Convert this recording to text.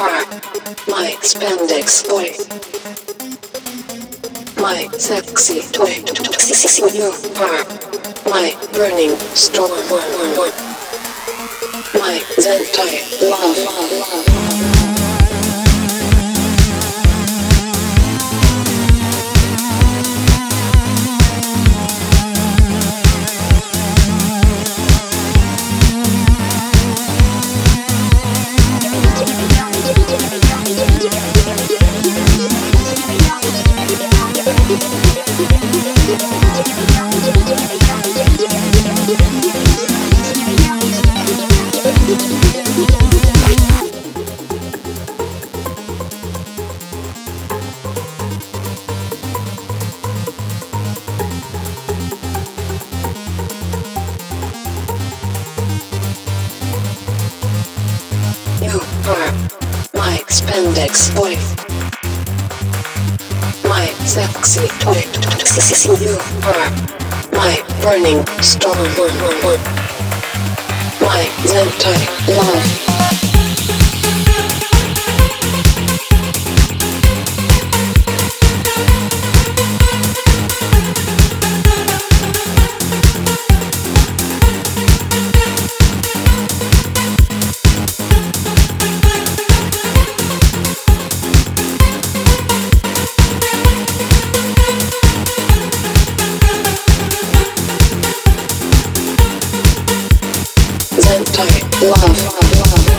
are my spandex boy. My sexy toy. You are my burning storm. My Zentai love. Spandex boy. My sexy toy. You are my burning storm. My Zentai love. love, love, love.